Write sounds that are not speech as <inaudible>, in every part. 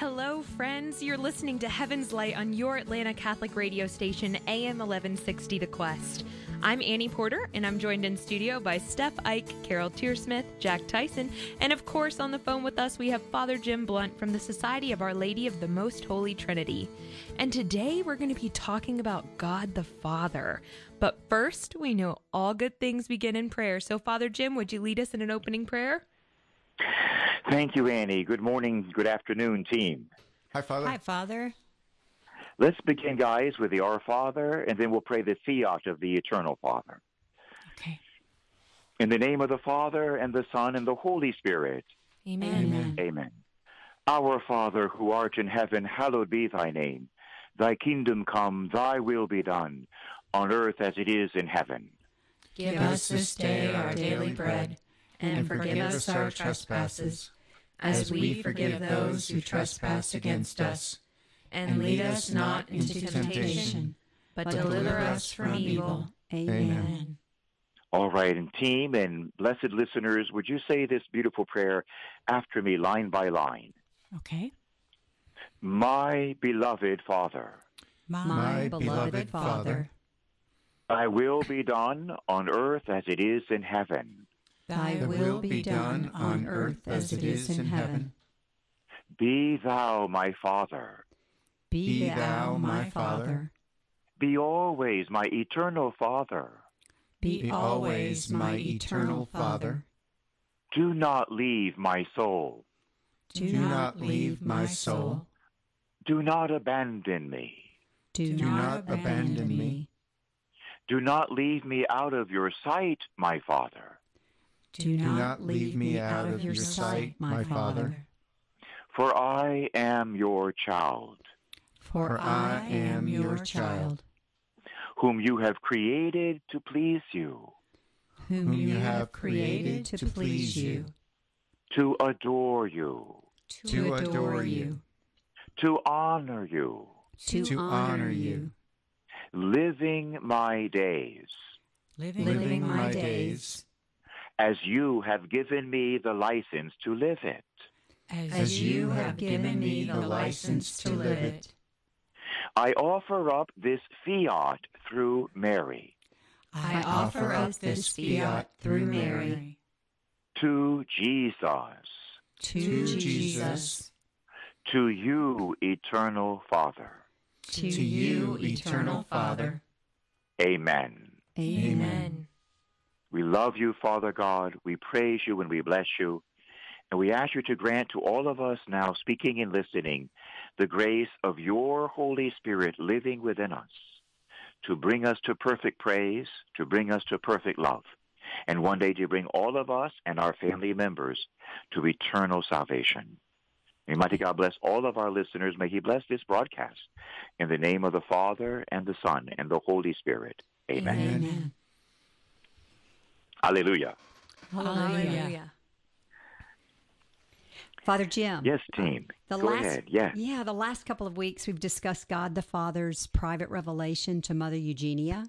Hello, friends. You're listening to Heaven's Light on your Atlanta Catholic radio station, AM 1160 The Quest. I'm Annie Porter, and I'm joined in studio by Steph Ike, Carol Tearsmith, Jack Tyson, and of course, on the phone with us, we have Father Jim Blount from the Society of Our Lady of the Most Holy Trinity. And today we're going to be talking about God the Father. But first, we know all good things begin in prayer. So, Father Jim, would you lead us in an opening prayer? Thank you, Annie. Good morning, good afternoon, team. Hi, Father. Hi, Father. Let's begin, guys, with the Our Father, and then we'll pray the Fiat of the Eternal Father. Okay. In the name of the Father, and the Son, and the Holy Spirit. Amen. Amen. Amen. Our Father, who art in heaven, hallowed be thy name. Thy kingdom come, thy will be done, on earth as it is in heaven. Give us this day our daily bread, and forgive us our trespasses, as we forgive those who trespass against us. And lead us not into temptation, but deliver us from evil. Amen. All right, and team and blessed listeners, would you say this beautiful prayer after me, line by line? Okay. My beloved Father, My, My beloved beloved Father, thy will be done on earth as it is in heaven. Thy will be done on earth as it is in heaven. Be thou my Father. Be thou my Father. Be always my eternal Father. Be always my eternal Father. Do not leave my soul. Do not leave my soul. Do not abandon me. Do not abandon me. Do not leave me out of your sight, my Father. Do not leave me out of your sight, my Father. For I am your child, For I am your child, whom you have created to please you, whom you have created to please you, to adore you, to adore you, to honor you, to honor you, living my days. Living my days as you have given me the license to live it. as you have given me the license to live it. I offer up this fiat through Mary I offer up this fiat through Mary to Jesus, to Jesus, to you, eternal Father. to you, eternal Father. Amen. Amen. We love you, Father God. We praise you and we bless you. And we ask you to grant to all of us now, speaking and listening, the grace of your Holy Spirit living within us to bring us to perfect praise, to bring us to perfect love, and one day to bring all of us and our family members to eternal salvation. May mighty God bless all of our listeners. May he bless this broadcast. In the name of the Father, and the Son, and the Holy Spirit. Amen. Amen. Hallelujah. Hallelujah. Father Jim. Yes, team. The Go last, ahead. Yes. Yeah, the last couple of weeks we've discussed God the Father's private revelation to Mother Eugenia.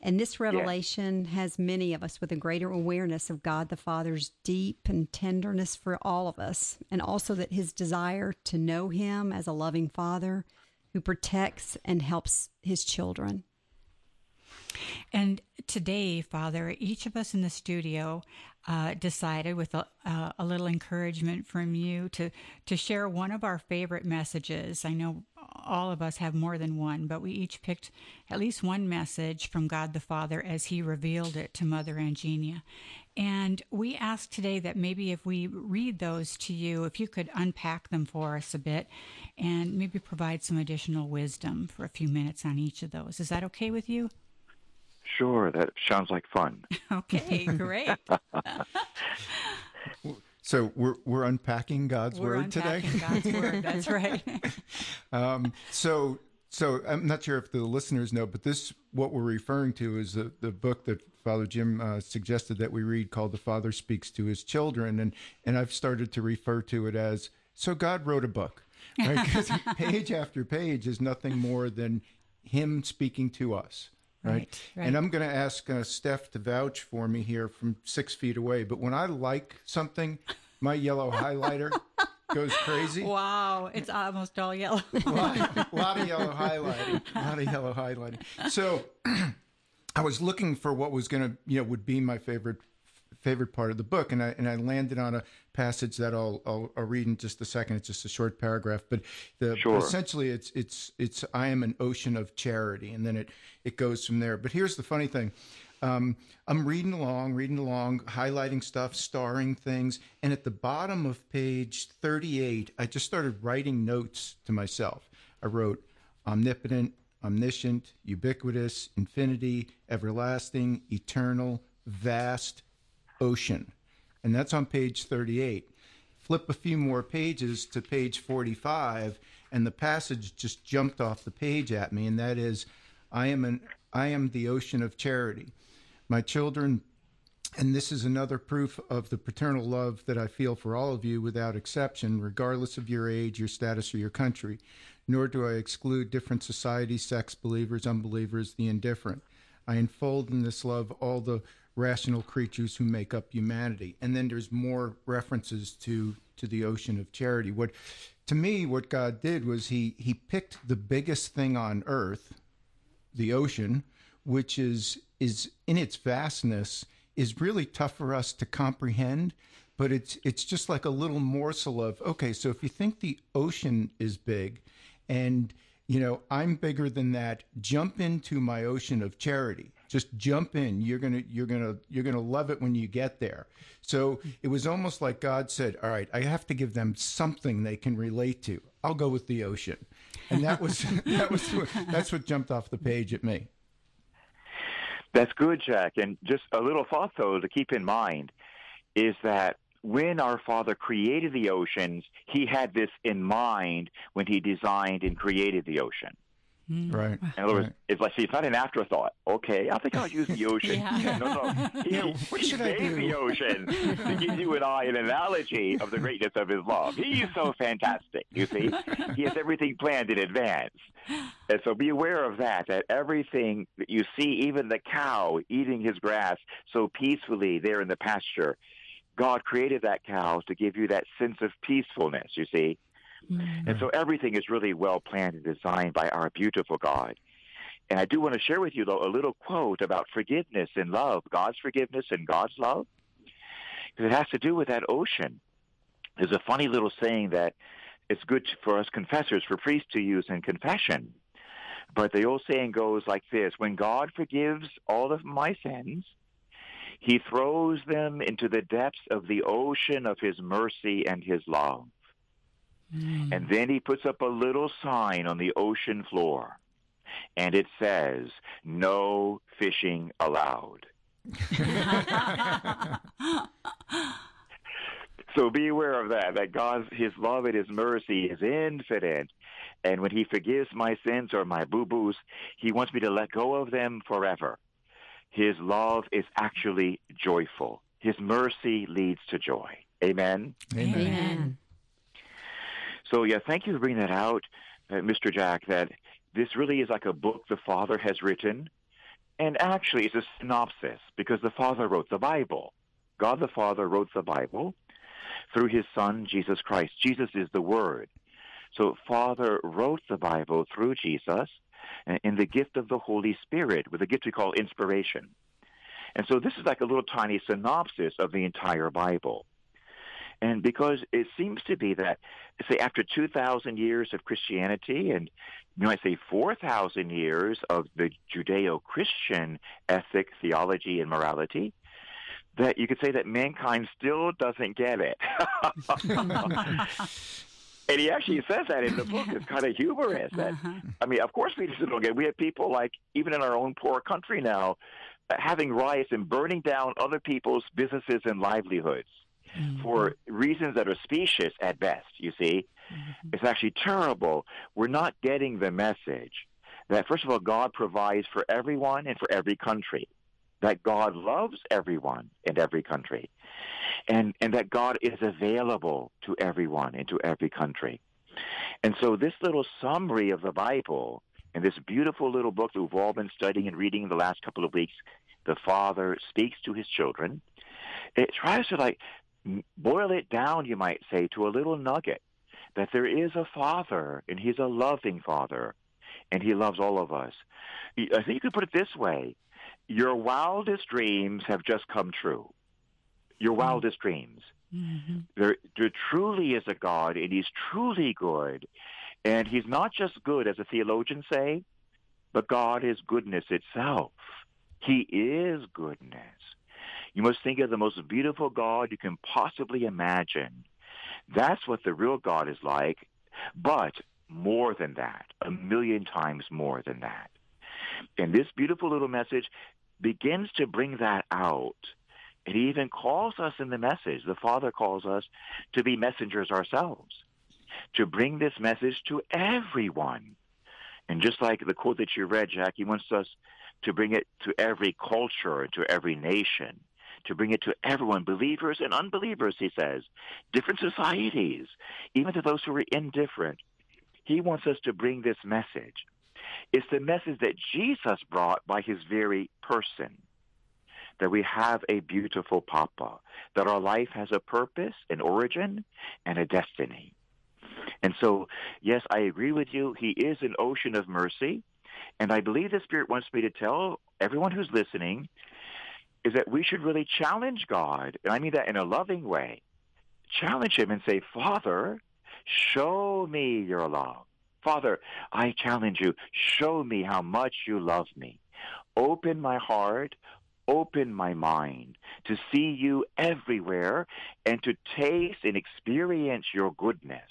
And this revelation has many of us with a greater awareness of God the Father's deep and tenderness for all of us, and also that his desire to know him as a loving father who protects and helps his children. And today, Father, each of us in the studio uh, decided, with a, uh, a little encouragement from you, to to share one of our favorite messages. I know all of us have more than one, but we each picked at least one message from God the Father as He revealed it to Mother Eugenia. And we ask today that maybe if we read those to you, if you could unpack them for us a bit and maybe provide some additional wisdom for a few minutes on each of those. Is that okay with you? Sure, that sounds like fun. <laughs> Okay, great. <laughs> So we're we're unpacking God's We're word today. God's word. That's right. <laughs> um, so so I'm not sure if the listeners know, but this what we're referring to is the the book that Father Jim uh, suggested that we read called "The Father Speaks to His Children," and and I've started to refer to it as so God wrote a book, right? Because page after page is nothing more than Him speaking to us. Right? Right, right. And I'm going to ask uh, Steph to vouch for me here from six feet away. But when I like something, my yellow highlighter <laughs> goes crazy. Wow, it's almost all yellow. a, <laughs> lot, a lot of yellow <laughs> highlighting. A lot of yellow highlighting. So <clears throat> I was looking for what was going to, you know, would be my favorite favorite part of the book, and I and I landed on a passage that I'll, I'll, I'll read in just a second. It's just a short paragraph, but the Sure. essentially it's it's it's I am an ocean of charity, and then it it goes from there. But here's the funny thing. Um, I'm reading along, reading along, highlighting stuff, starring things, and at the bottom of page 38, I just started writing notes to myself. I wrote omnipotent, omniscient, ubiquitous, infinity, everlasting, eternal, vast, ocean. And that's on page 38. Flip a few more pages to page 45, and the passage just jumped off the page at me, and that is I am an I am the ocean of charity. My children and this is another proof of the paternal love that I feel for all of you without exception, regardless of your age, your status, or your country. Nor do I exclude different societies, sects, believers, unbelievers, the indifferent. I enfold in this love all the rational creatures who make up humanity. And then there's more references to to the ocean of charity. What to me, what God did was he he picked the biggest thing on earth, the ocean, which is is in its vastness is really tough for us to comprehend but it's it's just like a little morsel of okay so if you think the ocean is big and you know i'm bigger than that jump into my ocean of charity just jump in. You're going to you're going to you're going to love it when you get there. So it was almost like god said all right i have to give them something they can relate to. I'll go with the ocean. And that was <laughs> that was that's what jumped off the page at me. That's good, Jack. And just a little thought, though, to keep in mind is that when our Father created the oceans, he had this in mind when he designed and created the ocetion. right In other words, right. it's like, see, it's not an afterthought. Okay, I think I'll use the ocean. Yeah. <laughs> No, no. He, Yeah, what should I made do? the ocean to give you and I an analogy of the greatness of his love. He's so fantastic, you see. He has everything planned in advance. And so be aware of that, that everything that you see, even the cow eating his grass so peacefully there in the pasture, God created that cow to give you that sense of peacefulness, you see. Mm. And so everything is really well planned and designed by our beautiful God. And I do want to share with you, though, a little quote about forgiveness and love, God's forgiveness and God's love, because it has to do with that ocean. There's a funny little saying that it's good for us confessors, for priests to use in confession. But the old saying goes like this When God forgives all of my sins, he throws them into the depths of the ocean of his mercy and his love. Mm. And then he puts up a little sign on the ocean floor, and it says, No fishing allowed. <laughs> So be aware of that, that God's, His love and His mercy is infinite. And when He forgives my sins or my boo-boos, He wants me to let go of them forever. His love is actually joyful. His mercy leads to joy. Amen? Amen. Amen. So, yeah, thank you for bringing that out, uh, Mr. Jack, that this really is like a book the Father has written. And actually, it's a synopsis because the Father wrote the Bible. God the Father wrote the Bible through his Son, Jesus Christ. Jesus is the Word. So, Father wrote the Bible through Jesus uh, in the gift of the Holy Spirit, with a gift we call inspiration. And so, this is like a little tiny synopsis of the entire Bible. And because it seems to be that, say, after 2,000 years of Christianity and you might say 4,000 years of the Judeo-Christian ethic, theology, and morality, that you could say that mankind still doesn't get it. <laughs> and he actually says that in the book. It's kind of humorous. That uh-huh. I mean, of course we just don't get. it. We have people like even in our own poor country now, having riots and burning down other people's businesses and livelihoods Mm-hmm. for reasons that are specious at best. You see, mm-hmm. it's actually terrible. We're not getting the message that first of all, God provides for everyone and for every country. That God loves everyone and every country, and and that God is available to everyone and to every country. And so this little summary of the Bible and this beautiful little book that we've all been studying and reading the last couple of weeks, the Father speaks to his children. It tries to like boil it down, you might say, to a little nugget that there is a Father, and He's a loving Father, and He loves all of us. I think you could put it this way Your wildest dreams have just come true. Your mm-hmm. wildest dreams. Mm-hmm. There, there truly is a God, and He's truly good. And He's not just good, as the theologians say, but God is goodness itself. He is goodness. You must think of the most beautiful God you can possibly imagine. That's what the real God is like, but more than that, a million times more than that. And this beautiful little message begins to bring that out. It even calls us in the message, the Father calls us to be messengers ourselves, to bring this message to everyone. And just like the quote that you read, Jack, he wants us to bring it to every culture, to every nation, to bring it to everyone, believers and unbelievers, he says, different societies, even to those who are indifferent. He wants us to bring this message. It's the message that Jesus brought by his very person. That we have a beautiful Papa, that our life has a purpose, an origin, and a destiny. And so, yes, I agree with you. He is an ocean of mercy. And I believe the Spirit wants me to tell everyone who's listening is that we should really challenge God, and I mean that in a loving way. Challenge Him and say, Father, show me your love. Father, I challenge you, show me how much you love me. Open my heart, open my mind to see you everywhere and to taste and experience your goodness.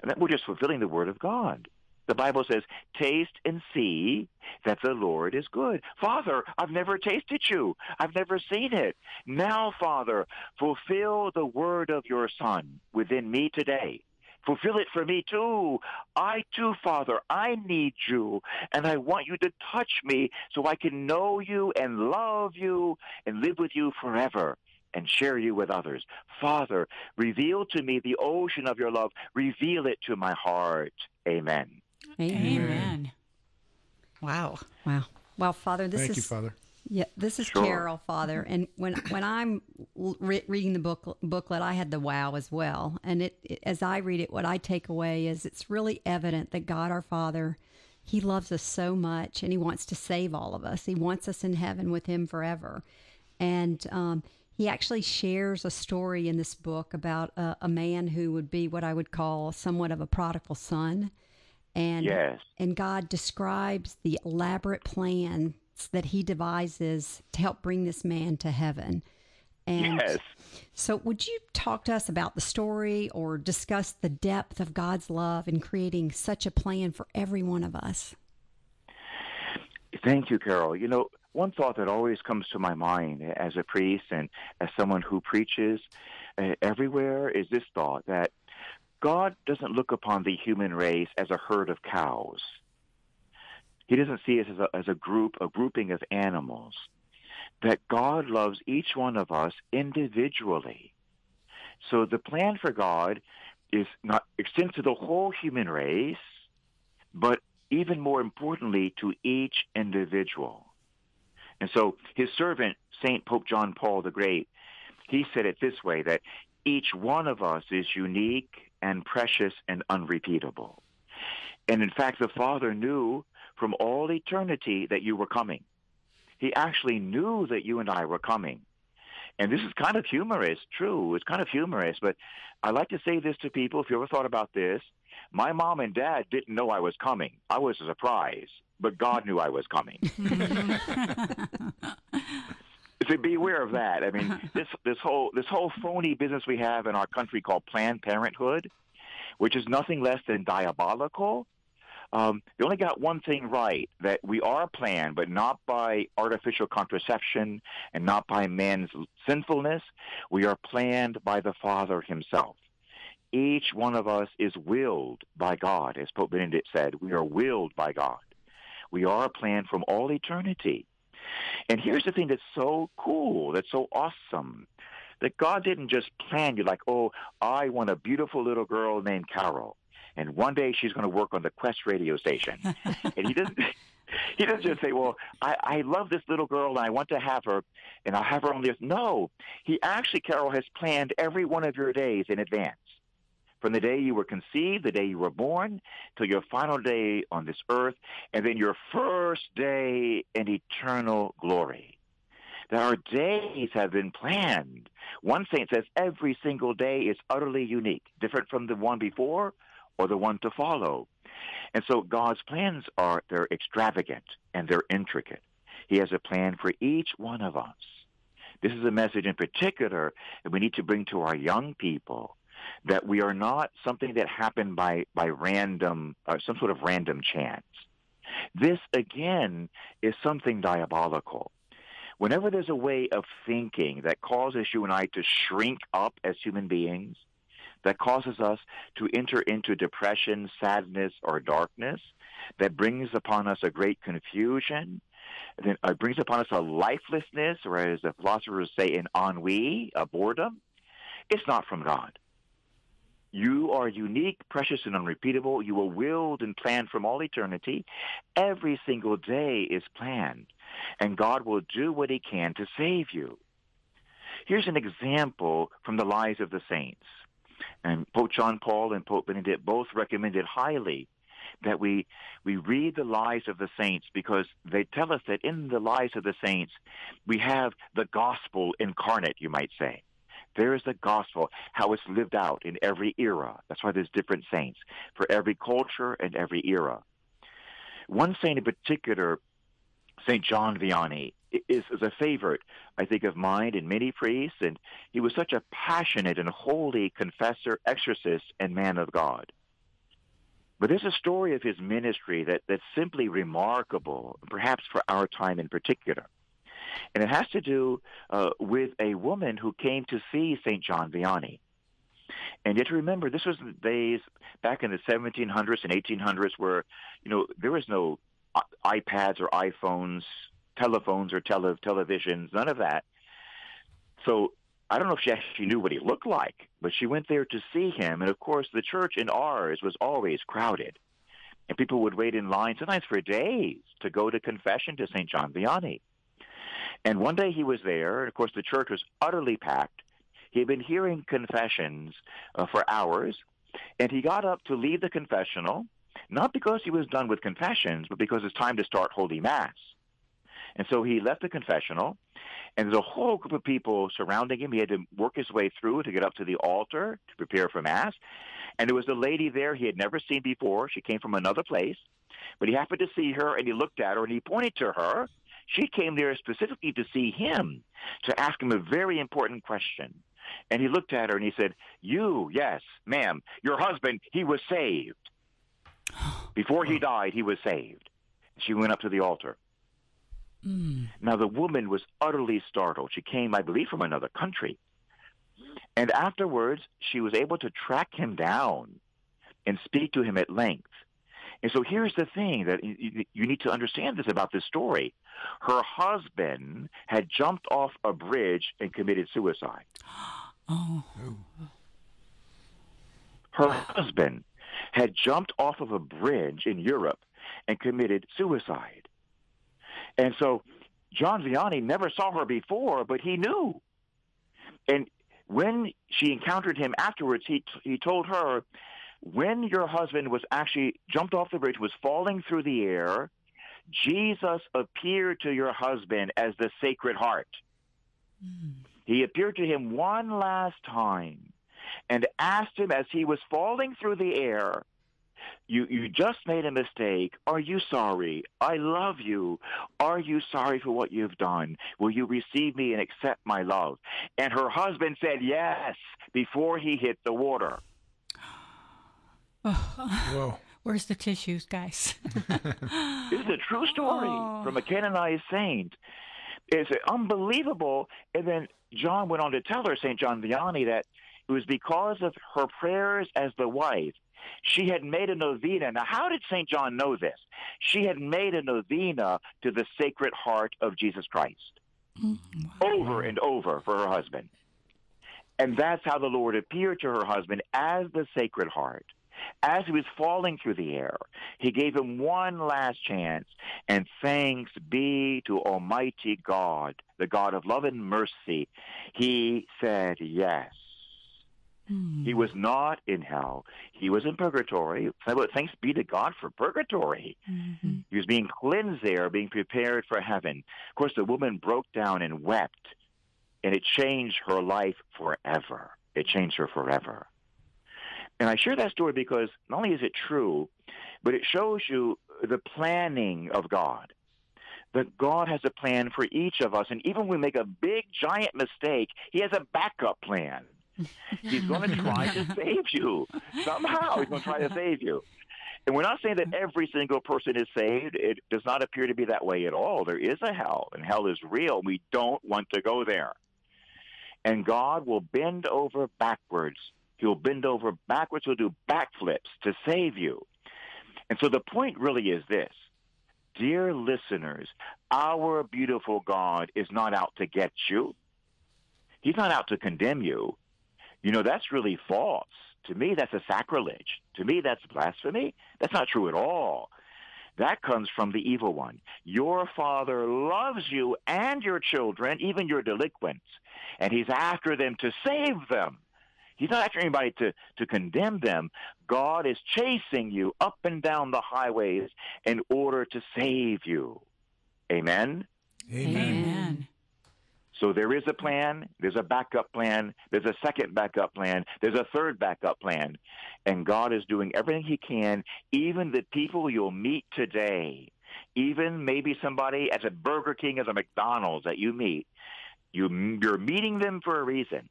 And that we're just fulfilling the Word of God. The Bible says, taste and see that the Lord is good. Father, I've never tasted you. I've never seen it. Now, Father, fulfill the word of your Son within me today. Fulfill it for me too. I too, Father, I need you, and I want you to touch me so I can know you and love you and live with you forever and share you with others. Father, reveal to me the ocean of your love. Reveal it to my heart. Amen. Amen. Amen. Wow. Wow. Well, Father, this Thank is you, Father. Yeah, this is sure. Carol, Father, and when when I'm re- reading the book booklet, I had the wow as well. And it, it, as I read it, what I take away is it's really evident that God, our Father, He loves us so much, and He wants to save all of us. He wants us in heaven with Him forever, and um, He actually shares a story in this book about a, a man who would be what I would call somewhat of a prodigal son and yes. and God describes the elaborate plans that He devises to help bring this man to heaven. And yes. so, would you talk to us about the story or discuss the depth of God's love in creating such a plan for every one of us? Thank you, Carol. You know, one thought that always comes to my mind as a priest and as someone who preaches uh, everywhere is this thought that God doesn't look upon the human race as a herd of cows. He doesn't see us as a, as a group, a grouping of animals. That God loves each one of us individually. So the plan for God is not extends to the whole human race, but even more importantly to each individual. And so his servant, St. Pope John Paul the Great, he said it this way that each one of us is unique and precious and unrepeatable. And in fact, the Father knew from all eternity that you were coming. He actually knew that you and I were coming. And this is kind of humorous, true. It's kind of humorous, but I like to say this to people. If you ever thought about this, my mom and dad didn't know I was coming. I was a surprise, but God knew I was coming. <laughs> <laughs> so beware of that. I mean, <laughs> this this whole this whole phony business we have in our country called Planned Parenthood, which is nothing less than diabolical. Um, they only got one thing right that we are planned, but not by artificial contraception and not by man's sinfulness. We are planned by the Father Himself. Each one of us is willed by God, as Pope Benedict said. We are willed by God. We are planned from all eternity. And here's the thing that's so cool, that's so awesome, that God didn't just plan you like, oh, I want a beautiful little girl named Carol, and one day she's going to work on the Quest radio station. <laughs> and he doesn't. he doesn't just say, "Well, I, I love this little girl and I want to have her, and I'll have her on this." No, he actually, Carol, has planned every one of your days in advance, from the day you were conceived, the day you were born, till your final day on this earth, and then your first day in eternal glory. That our days have been planned. One saint says every single day is utterly unique, different from the one before or the one to follow. And so God's plans are they're extravagant and they're intricate. He has a plan for each one of us. This is a message in particular that we need to bring to our young people that we are not something that happened by by random uh, some sort of random chance. This again is something diabolical. Whenever there's a way of thinking that causes you and I to shrink up as human beings, that causes us to enter into depression, sadness, or darkness, that brings upon us a great confusion, then uh, brings upon us a lifelessness, or as the philosophers say, an ennui, a boredom, it's not from God. You are unique, precious, and unrepeatable. You were willed and planned from all eternity. Every single day is planned, and God will do what he can to save you. Here's an example from the lives of the saints. And Pope John Paul and Pope Benedict both recommended highly that we we read the lives of the saints because they tell us that in the lives of the saints we have the gospel incarnate, you might say. There is the gospel, how it's lived out in every era. That's why there's different saints for every culture and every era. One saint in particular, St. John Vianney, is, is a favorite, I think, of mine and many priests, and he was such a passionate and holy confessor, exorcist, and man of God. But there's a story of his ministry that, that's simply remarkable, perhaps for our time in particular. And it has to do uh, with a woman who came to see St. John Vianney. And yet remember, this was the days back in the 1700s and 1800s where, you know, there was no iPads or iPhones, telephones or tele- televisions, none of that. So I don't know if she actually knew what he looked like, but she went there to see him. And of course, the church in Ars was always crowded. And people would wait in line sometimes for days to go to confession to St. John Vianney. And one day he was there, and of course the church was utterly packed. He had been hearing confessions uh, for hours, and he got up to leave the confessional, not because he was done with confessions, but because it's time to start Holy Mass. And so he left the confessional, and there's a whole group of people surrounding him. He had to work his way through to get up to the altar to prepare for Mass. And there was a lady there he had never seen before. She came from another place, but he happened to see her, and he looked at her, and he pointed to her. She came there specifically to see him, to ask him a very important question. And he looked at her and he said, You, yes, ma'am, your husband, he was saved. Before he died, he was saved. She went up to the altar. Mm. Now, the woman was utterly startled. She came, I believe, from another country. And afterwards, she was able to track him down and speak to him at length. And so here's the thing that you need to understand this about this story. Her husband had jumped off a bridge and committed suicide. <gasps> Oh. Her husband had jumped off of a bridge in Europe and committed suicide. And so John Vianney never saw her before, but he knew. And when she encountered him afterwards, he, he told her, when your husband was actually jumped off the bridge, was falling through the air, Jesus appeared to your husband as the Sacred Heart. Mm. He appeared to him one last time and asked him as he was falling through the air, you you just made a mistake. Are you sorry? I love you. Are you sorry for what you've done? Will you receive me and accept my love? And her husband said yes before he hit the water. Whoa. <laughs> Where's the tissues, guys? <laughs> this is a true story oh. from a canonized saint. It's unbelievable. And then John went on to tell her, St. John Vianney, that it was because of her prayers as the wife she had made a novena. Now, how did St. John know this? She had made a novena to the Sacred Heart of Jesus Christ mm, wow. over and over for her husband. And that's how the Lord appeared to her husband as the Sacred Heart. As he was falling through the air, he gave him one last chance, and thanks be to Almighty God, the God of love and mercy, he said yes. He was not in hell. He was in purgatory. Thanks be to God for purgatory. Mm-hmm. He was being cleansed there, being prepared for heaven. Of course, the woman broke down and wept, and it changed her life forever. It changed her forever. And I share that story because not only is it true, but it shows you the planning of God. That God has a plan for each of us. And even when we make a big, giant mistake, He has a backup plan. He's going <laughs> to try to save you. Somehow, He's going to try to save you. And we're not saying that every single person is saved. It does not appear to be that way at all. There is a hell, and hell is real. We don't want to go there. And God will bend over backwards He'll bend over backwards. He'll do backflips to save you. And so the point really is this. Dear listeners, our beautiful God is not out to get you. He's not out to condemn you. You know, that's really false. To me, that's a sacrilege. To me, that's blasphemy. That's not true at all. That comes from the evil one. Your father loves you and your children, even your delinquents, and he's after them to save them. He's not after anybody to, to condemn them. God is chasing you up and down the highways in order to save you. Amen? Amen. Amen. So there is a plan, there's a backup plan, there's a second backup plan, there's a third backup plan. And God is doing everything He can, even the people you'll meet today, even maybe somebody at a Burger King, as a McDonald's that you meet, you, you're meeting them for a reason.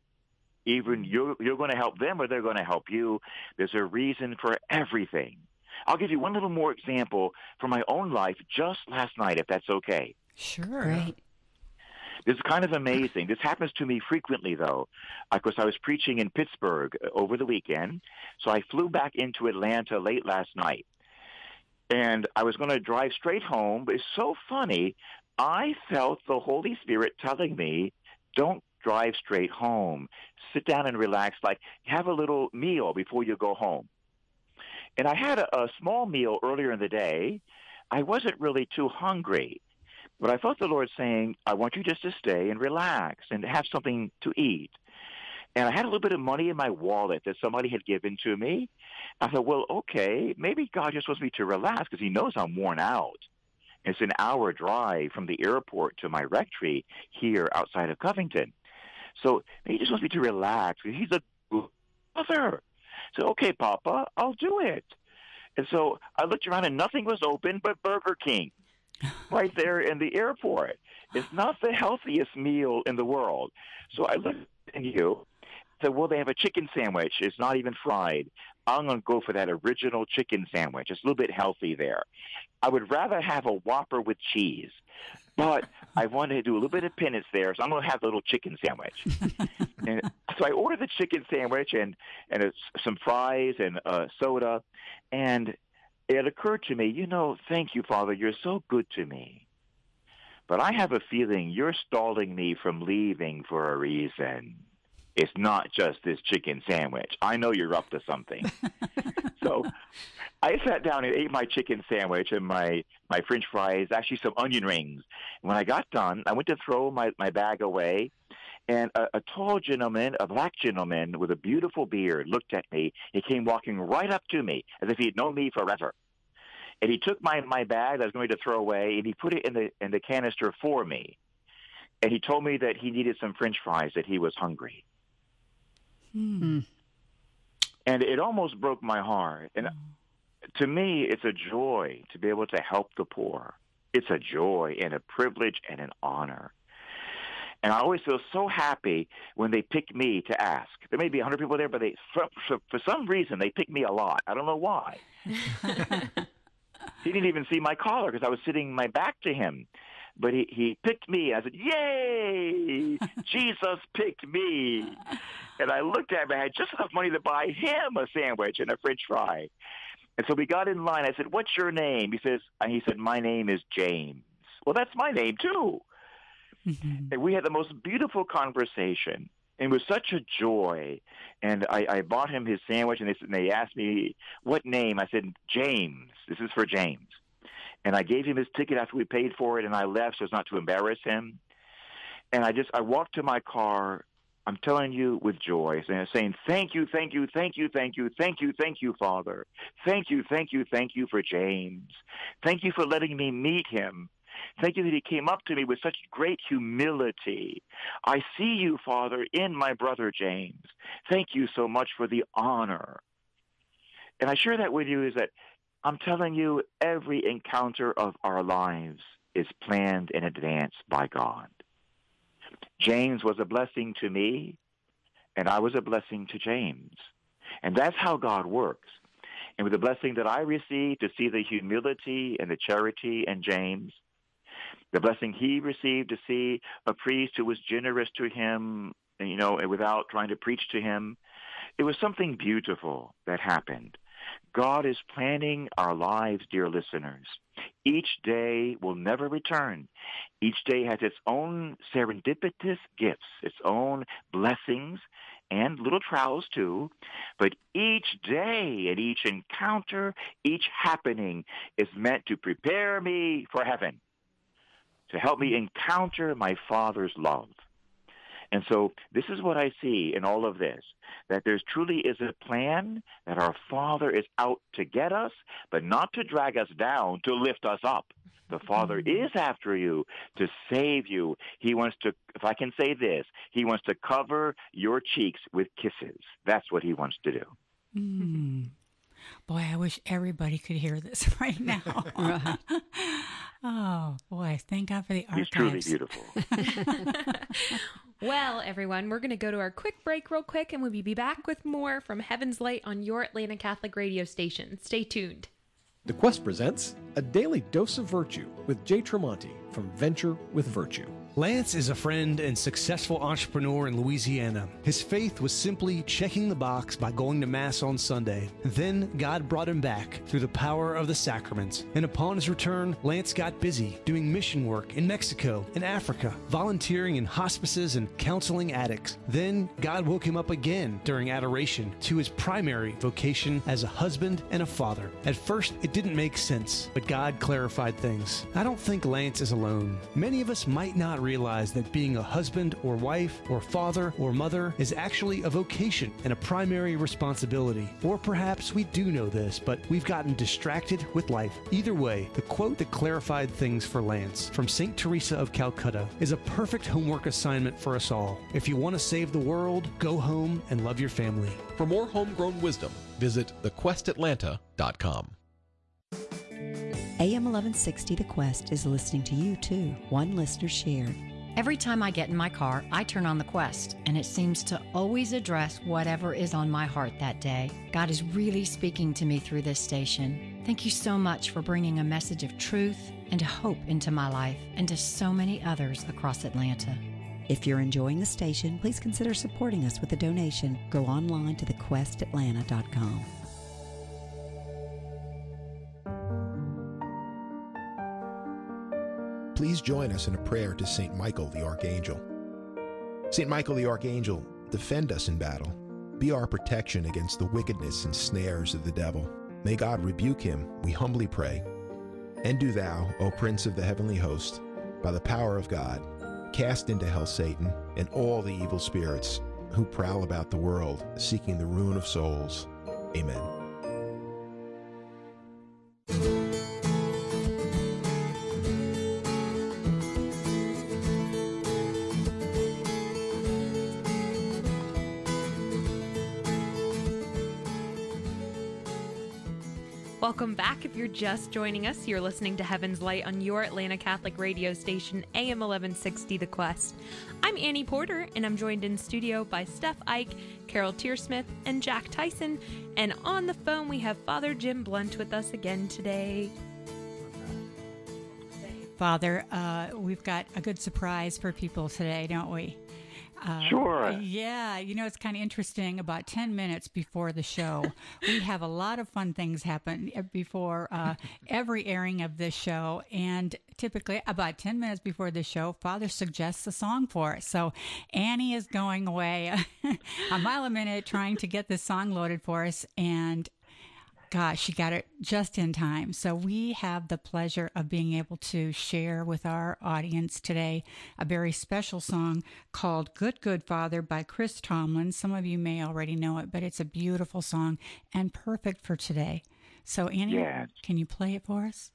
Even you're, you're going to help them or they're going to help you. There's a reason for everything. I'll give you one little more example from my own life just last night, if that's okay. Sure. Great. This is kind of amazing. This happens to me frequently, though. Of course, I was preaching in Pittsburgh uh, over the weekend, so I flew back into Atlanta late last night. And I was going to drive straight home, but it's so funny. I felt the Holy Spirit telling me, don't drive straight home. Sit down and relax, like have a little meal before you go home. And I had a, a small meal earlier in the day. I wasn't really too hungry, but I felt the Lord saying, I want you just to stay and relax and have something to eat. And I had a little bit of money in my wallet that somebody had given to me. I thought, well, okay, maybe God just wants me to relax because he knows I'm worn out. It's an hour drive from the airport to my rectory here outside of Covington. So he just wants me to relax. He's a mother. So okay, Papa, I'll do it. And so I looked around and nothing was open but Burger King, <laughs> right there in the airport. It's not the healthiest meal in the world. So I looked at you. Said, well, they have a chicken sandwich. It's not even fried. I'm going to go for that original chicken sandwich. It's a little bit healthy there. I would rather have a Whopper with cheese. But I wanted to do a little bit of penance there, so I'm going to have a little chicken sandwich. <laughs> and so I ordered the chicken sandwich and and a, some fries and a soda, and it occurred to me, you know, thank you, Father, you're so good to me. But I have a feeling you're stalling me from leaving for a reason. It's not just this chicken sandwich. I know you're up to something. <laughs> so I sat down and ate my chicken sandwich and my, my french fries, actually some onion rings. When I got done, I went to throw my, my bag away, and a, a tall gentleman, a black gentleman with a beautiful beard, looked at me. He came walking right up to me as if he had known me forever. And he took my, my bag that I was going to throw away, and he put it in the, in the canister for me. And he told me that he needed some french fries, that he was hungry. Hmm. And it almost broke my heart. And to me, it's a joy to be able to help the poor. It's a joy and a privilege and an honor. And I always feel so happy when they pick me to ask. There may be 100 people there, but they, for, for, for some reason, they pick me a lot. I don't know why. <laughs> he didn't even see my collar because I was sitting my back to him. But he, he picked me. I said, Yay! <laughs> Jesus picked me. And I looked at him. I had just enough money to buy him a sandwich and a french fry. And so we got in line. I said, "What's your name?" He says, and he said, "My name is James." Well, that's my name too. Mm-hmm. And we had the most beautiful conversation. And it was such a joy. And I, I bought him his sandwich, and they, and they asked me, what name? I said, James. This is for James. And I gave him his ticket after we paid for it, and I left so as not to embarrass him. And I just, I walked to my car, I'm telling you with joy, saying, thank you, thank you, thank you, thank you, thank you, thank you, Father. Thank you, thank you, thank you for James. Thank you for letting me meet him. Thank you that he came up to me with such great humility. I see you, Father, in my brother James. Thank you so much for the honor. And I share that with you is that I'm telling you, every encounter of our lives is planned in advance by God. James was a blessing to me, and I was a blessing to James. And that's how God works. And with the blessing that I received to see the humility and the charity in James, the blessing he received to see a priest who was generous to him, you know, without trying to preach to him, it was something beautiful that happened. God is planning our lives, dear listeners. Each day will never return. Each day has its own serendipitous gifts, its own blessings, and little trials too. But each day and each encounter, each happening is meant to prepare me for heaven, to help me encounter my Father's love. And so this is what I see in all of this, that there truly is a plan that our Father is out to get us, but not to drag us down, to lift us up. The Father mm-hmm. is after you to save you. He wants to, if I can say this, he wants to cover your cheeks with kisses. That's what he wants to do. Mm. Boy, I wish everybody could hear this <laughs> right now. <laughs> oh, boy, thank God for the archives. He's truly beautiful. <laughs> well, everyone, we're going to go to our quick break real quick, and we'll be back with more from Heaven's Light on your Atlanta Catholic radio station. Stay tuned. The Quest presents A Daily Dose of Virtue with Jay Tremonti from Venture with Virtue. Lance is a friend and successful entrepreneur in Louisiana. His faith was simply checking the box by going to Mass on Sunday. Then God brought him back through the power of the sacraments. And upon his return, Lance got busy doing mission work in Mexico and Africa, volunteering in hospices and counseling addicts. Then God woke him up again during adoration to his primary vocation as a husband and a father. At first, it didn't make sense, but God clarified things. I don't think Lance is alone. Many of us might not realize that being a husband or wife or father or mother is actually a vocation and a primary responsibility. Or perhaps we do know this, but we've gotten distracted with life. Either way, the quote that clarified things for Lance from St. Teresa of Calcutta is a perfect homework assignment for us all. If you want to save the world, go home and love your family. For more homegrown wisdom, visit thequestatlanta.com. AM 1160 The Quest is listening to you too. One listener shared. Every time I get in my car, I turn on the Quest, and it seems to always address whatever is on my heart that day. God is really speaking to me through this station. Thank you so much for bringing a message of truth and hope into my life and to so many others across Atlanta. If you're enjoying the station, please consider supporting us with a donation. Go online to thequestatlanta.com. please join us in a prayer to St. Michael the Archangel. St. Michael the Archangel, defend us in battle. Be our protection against the wickedness and snares of the devil. May God rebuke him, we humbly pray. And do thou, O Prince of the heavenly host, by the power of God, cast into hell Satan and all the evil spirits who prowl about the world seeking the ruin of souls. Amen. Just joining us, you're listening to Heaven's Light on your Atlanta Catholic radio station, AM 1160 The Quest. I'm Annie Porter, and I'm joined in studio by Steph Ike, Carol Tearsmith, and Jack Tyson. And on the phone, we have Father Jim Blount with us again today. Father, uh, we've got a good surprise for people today, don't we? Uh, sure. Yeah, you know, it's kind of interesting. About 10 minutes before the show, we have a lot of fun things happen before uh, every airing of this show. And typically, about 10 minutes before the show, Father suggests a song for us. So Annie is going away <laughs> a mile a minute trying to get this song loaded for us. And gosh, she got it just in time. So we have the pleasure of being able to share with our audience today a very special song called Good Good Father by Chris Tomlin. Some of you may already know it, but it's a beautiful song and perfect for today. So Annie, yes. can you play it for us?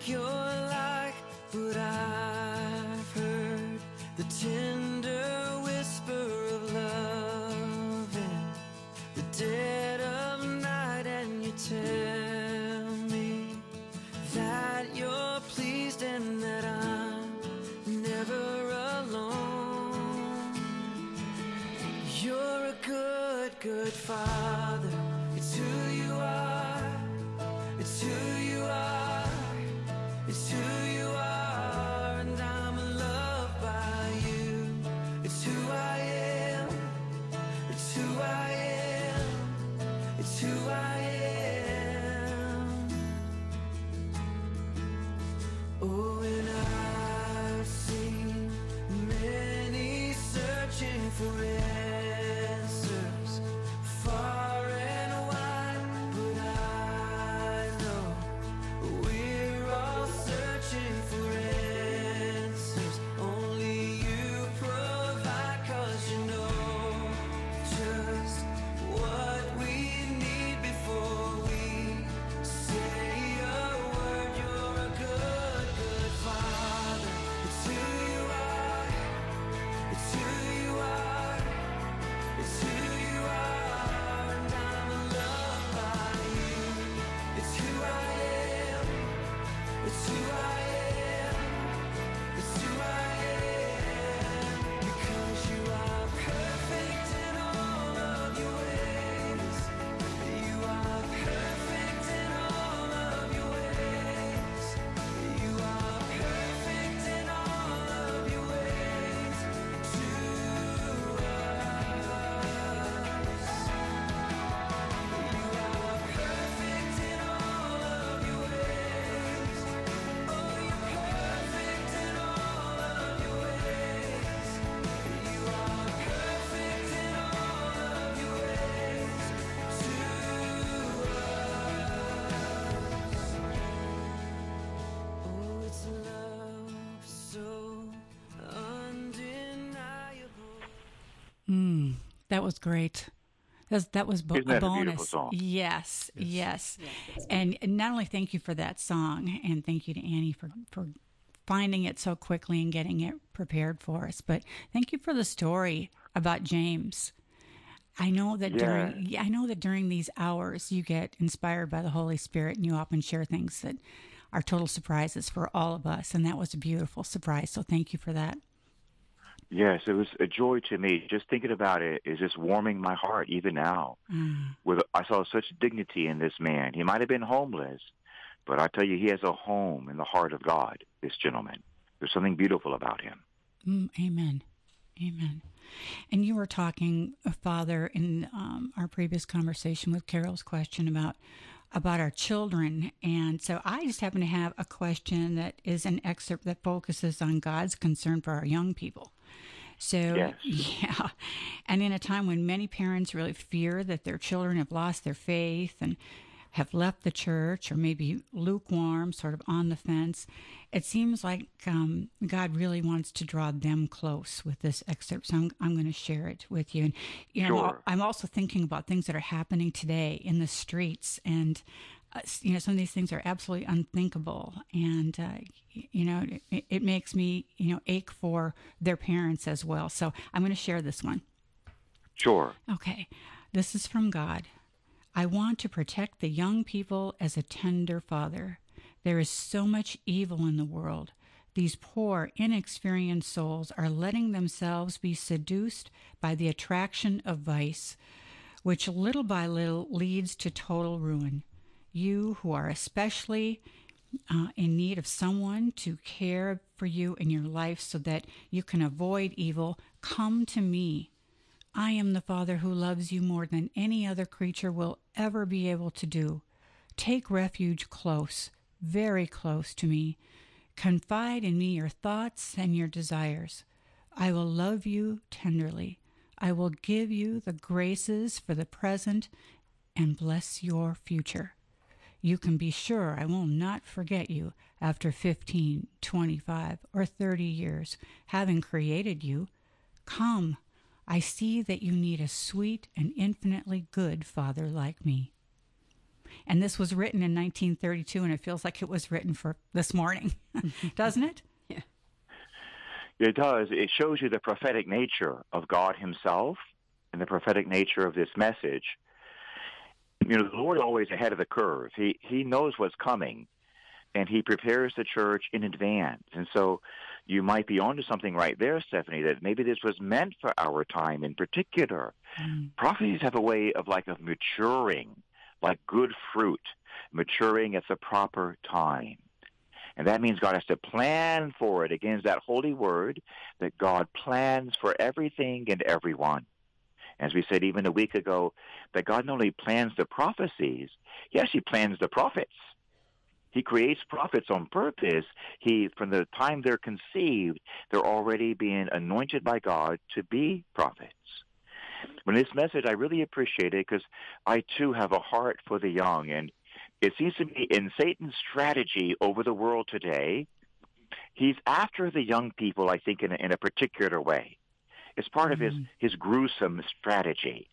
think you're like, but I That was great. That was, that was bo- Isn't that a bonus. A beautiful song? Yes, yes. yes. And, and not only thank you for that song, and thank you to Annie for, for finding it so quickly and getting it prepared for us, but thank you for the story about James. I know that yeah. during I know that during these hours you get inspired by the Holy Spirit and you often share things that are total surprises for all of us and that was a beautiful surprise. So thank you for that. Yes, it was a joy to me. Just thinking about it is just warming my heart even now. Mm. With I saw such dignity in this man. He might have been homeless, but I tell you, he has a home in the heart of God. This gentleman. There's something beautiful about him. Mm, amen. Amen. And you were talking, uh, Father, in um, our previous conversation with Carol's question about about our children. And so I just happen to have a question that is an excerpt that focuses on God's concern for our young people. So, yes. yeah. And in a time when many parents really fear that their children have lost their faith and have left the church or maybe lukewarm, sort of on the fence, it seems like um, God really wants to draw them close with this excerpt. So I'm, I'm going to share it with you. And, you know, sure. I'm also thinking about things that are happening today in the streets and uh, you know, some of these things are absolutely unthinkable, and uh, you know, it, it, makes me you know ache for their parents as well. So I'm going to share this one. Sure. Okay, this is from God. I want to protect the young people as a tender father. There is so much evil in the world. These poor, inexperienced souls are letting themselves be seduced by the attraction of vice, which little by little leads to total ruin. You who are especially uh, in need of someone to care for you in your life so that you can avoid evil, come to me. I am the Father who loves you more than any other creature will ever be able to do. Take refuge close, very close to me. Confide in me your thoughts and your desires. I will love you tenderly. I will give you the graces for the present and bless your future. You can be sure I will not forget you after 15, 25, or 30 years, having created you. Come, I see that you need a sweet and infinitely good father like me. And this was written in 1932, and it feels like it was written for this morning, <laughs> doesn't it? <laughs> Yeah. It does. It shows you the prophetic nature of God Himself and the prophetic nature of this message. You know, the Lord always ahead of the curve. He He knows what's coming, and He prepares the church in advance. And so, you might be onto something right there, Stephanie, that maybe this was meant for our time in particular. Mm. Prophecies have a way of like of maturing, like good fruit, maturing at the proper time. And that means God has to plan for it against that holy word that God plans for everything and everyone. As we said even a week ago, that God not only plans the prophecies, he actually plans the prophets. He creates prophets on purpose. He, from the time they're conceived, they're already being anointed by God to be prophets. When this message, I really appreciate it because I too have a heart for the young. And it seems to me in Satan's strategy over the world today, he's after the young people, I think, in a, in a particular way. It's part mm-hmm. of his, mm. his gruesome strategy.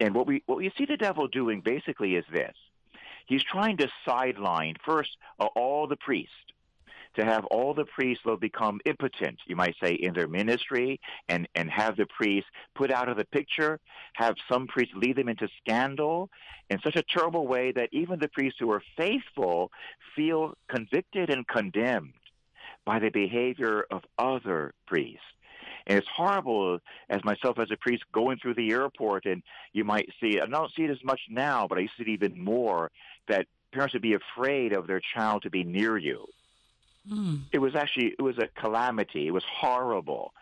And what we, what we see the devil doing basically is this he's trying to sideline first uh, all the priests to have all the priests will become impotent, you might say, in their ministry and, and have the priests put out of the picture, have some priests lead them into scandal in such a terrible way that even the priests who are faithful feel convicted and condemned by the behavior of other priests. And it's horrible as myself as a priest going through the airport and you might see, I don't see it as much now, but I see it even more, that parents would be afraid of their child to be near you. Mm. It was actually, it was a calamity. It was horrible.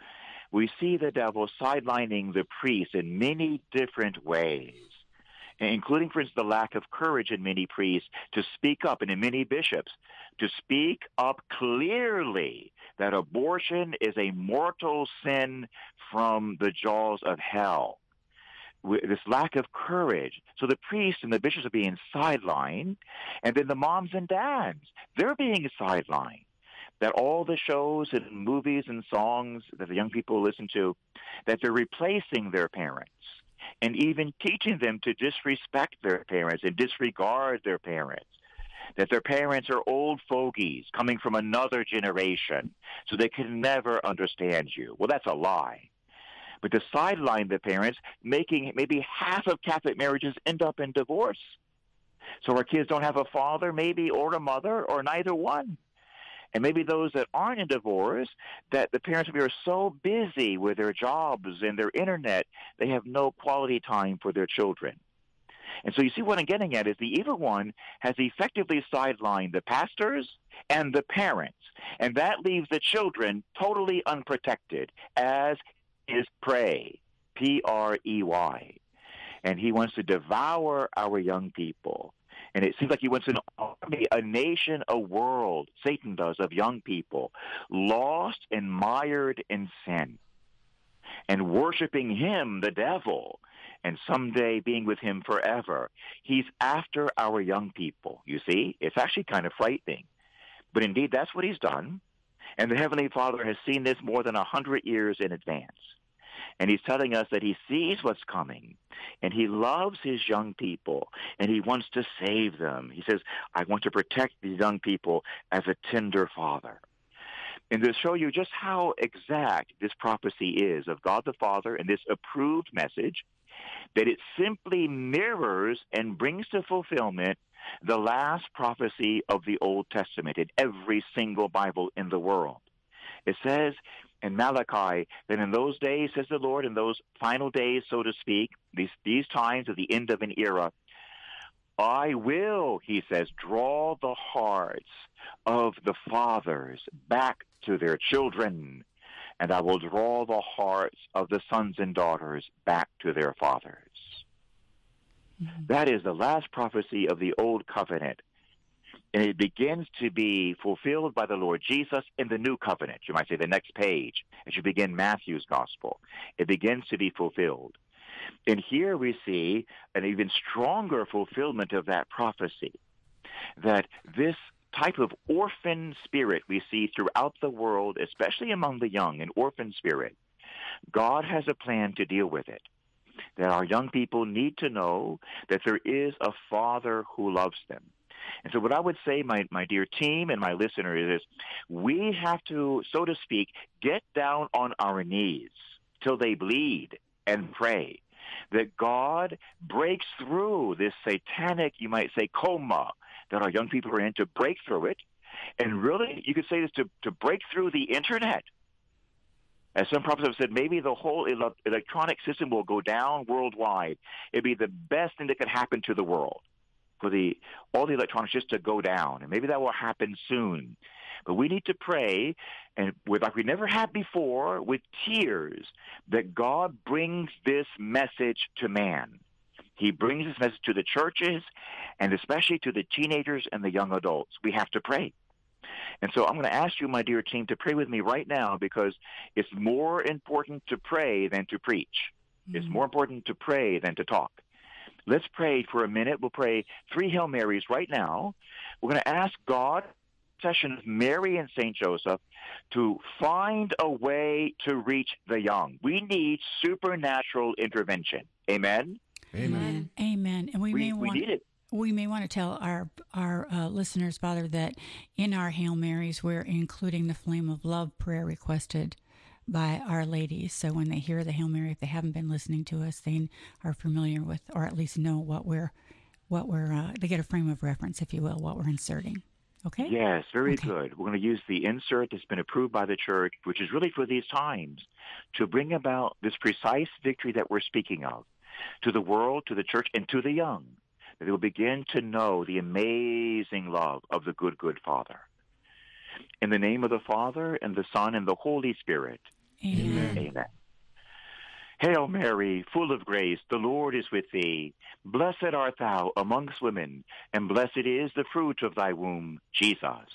We see the devil sidelining the priest in many different ways including, for instance, the lack of courage in many priests to speak up and in many bishops to speak up clearly that abortion is a mortal sin from the jaws of hell. This lack of courage. So the priests and the bishops are being sidelined, and then the moms and dads, they're being sidelined. That all the shows and movies and songs that the young people listen to, that they're replacing their parents and even teaching them to disrespect their parents and disregard their parents. That their parents are old fogies coming from another generation, so they can never understand you. Well, that's a lie. But to sideline the parents, making maybe half of Catholic marriages end up in divorce. So our kids don't have a father, maybe, or a mother, or neither one. And maybe those that aren't in divorce, that the parents are so busy with their jobs and their internet, they have no quality time for their children. And so you see what I'm getting at is the evil one has effectively sidelined the pastors and the parents. And that leaves the children totally unprotected as his prey. P R E Y. And he wants to devour our young people. And it seems like he wants an army, a nation, a world, Satan does, of young people, lost and mired in sin and worshiping him, the devil, and someday being with him forever. He's after our young people, you see? It's actually kind of frightening. But indeed, that's what he's done. And the Heavenly Father has seen this more than a hundred years in advance. And he's telling us that he sees what's coming and he loves his young people and he wants to save them. He says, I want to protect these young people as a tender father. And to show you just how exact this prophecy is of God the Father and this approved message, that it simply mirrors and brings to fulfillment the last prophecy of the Old Testament in every single Bible in the world. It says in Malachi that in those days, says the Lord, in those final days, so to speak, these, these times of the end of an era, I will, he says, draw the hearts of the fathers back to their children, and I will draw the hearts of the sons and daughters back to their fathers. Mm-hmm. That is the last prophecy of the Old Covenant. And it begins to be fulfilled by the Lord Jesus in the New Covenant. You might say the next page, as you begin Matthew's Gospel. It begins to be fulfilled. And here we see an even stronger fulfillment of that prophecy that this type of orphan spirit we see throughout the world, especially among the young, an orphan spirit, God has a plan to deal with it. That our young people need to know that there is a Father who loves them. And so what I would say, my, my dear team and my listeners, is we have to, so to speak, get down on our knees till they bleed and pray that God breaks through this satanic, you might say, coma that our young people are in to break through it. And really, you could say this to, to break through the internet. As some prophets have said, maybe the whole ele- electronic system will go down worldwide. It'd be the best thing that could happen to the world for the all the electronics just to go down, and maybe that will happen soon. But we need to pray, and with like we never had before, with tears, that God brings this message to man. He brings this message to the churches, and especially to the teenagers and the young adults. We have to pray. And so I'm going to ask you, my dear team, to pray with me right now because it's more important to pray than to preach. Mm-hmm. It's more important to pray than to talk. Let's pray for a minute. We'll pray three Hail Marys right now. We're going to ask God, session of Mary and St. Joseph, to find a way to reach the young. We need supernatural intervention. Amen? Amen. Amen. And we, we may want, we need it. We may want to tell our our uh, listeners, Father, that in our Hail Marys, we're including the Flame of Love prayer requested by Our Lady. So when they hear the Hail Mary, if they haven't been listening to us, they are familiar with, or at least know what we're, what we're, uh, they get a frame of reference, if you will, what we're inserting. Okay? Yes, very okay. good. We're going to use the insert that's been approved by the church, which is really for these times, to bring about this precise victory that we're speaking of to the world, to the church, and to the young. That they will begin to know the amazing love of the good, good Father. In the name of the Father, and the Son, and the Holy Spirit. Amen. Amen. Hail Mary, full of grace, the Lord is with thee. Blessed art thou amongst women, and blessed is the fruit of thy womb, Jesus.